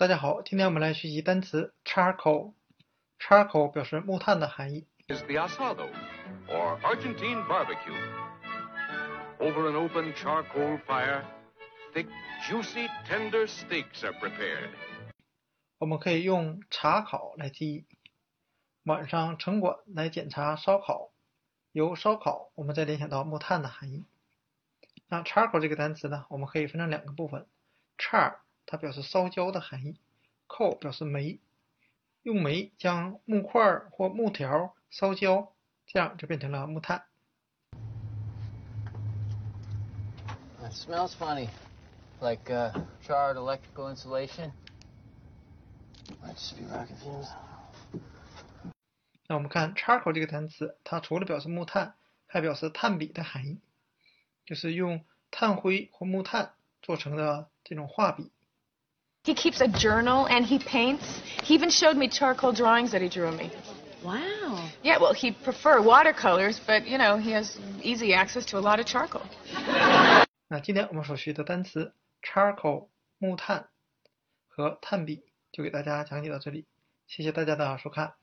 大家好，今天我们来学习单词 charcoal。charcoal 表示木炭的含义。is the asado, or Argentine barbecue. Over an open charcoal fire, thick, juicy, tender steaks are prepared. 我们可以用查烤来记忆。晚上城管来检查烧烤，由烧烤我们再联想到木炭的含义。那 charcoal 这个单词呢，我们可以分成两个部分，char 它表示烧焦的含义，coal 表示煤，用煤将木块儿或木条烧焦，这样就变成了木炭。It smells funny, like uh, charred electrical insulation. Might just be rocket fumes. 那我们看 charcoal 这个单词，它除了表示木炭，还表示炭笔的含义，就是用炭灰或木炭做成的这种画笔。He keeps a journal and he paints. He even showed me charcoal drawings that he drew me. Wow. Yeah, well, he'd prefer watercolors, but you know, he has easy access to a lot of charcoal. 那今天我们所学的单词 charcoal 木炭和炭笔就给大家讲解到这里，谢谢大家的收看。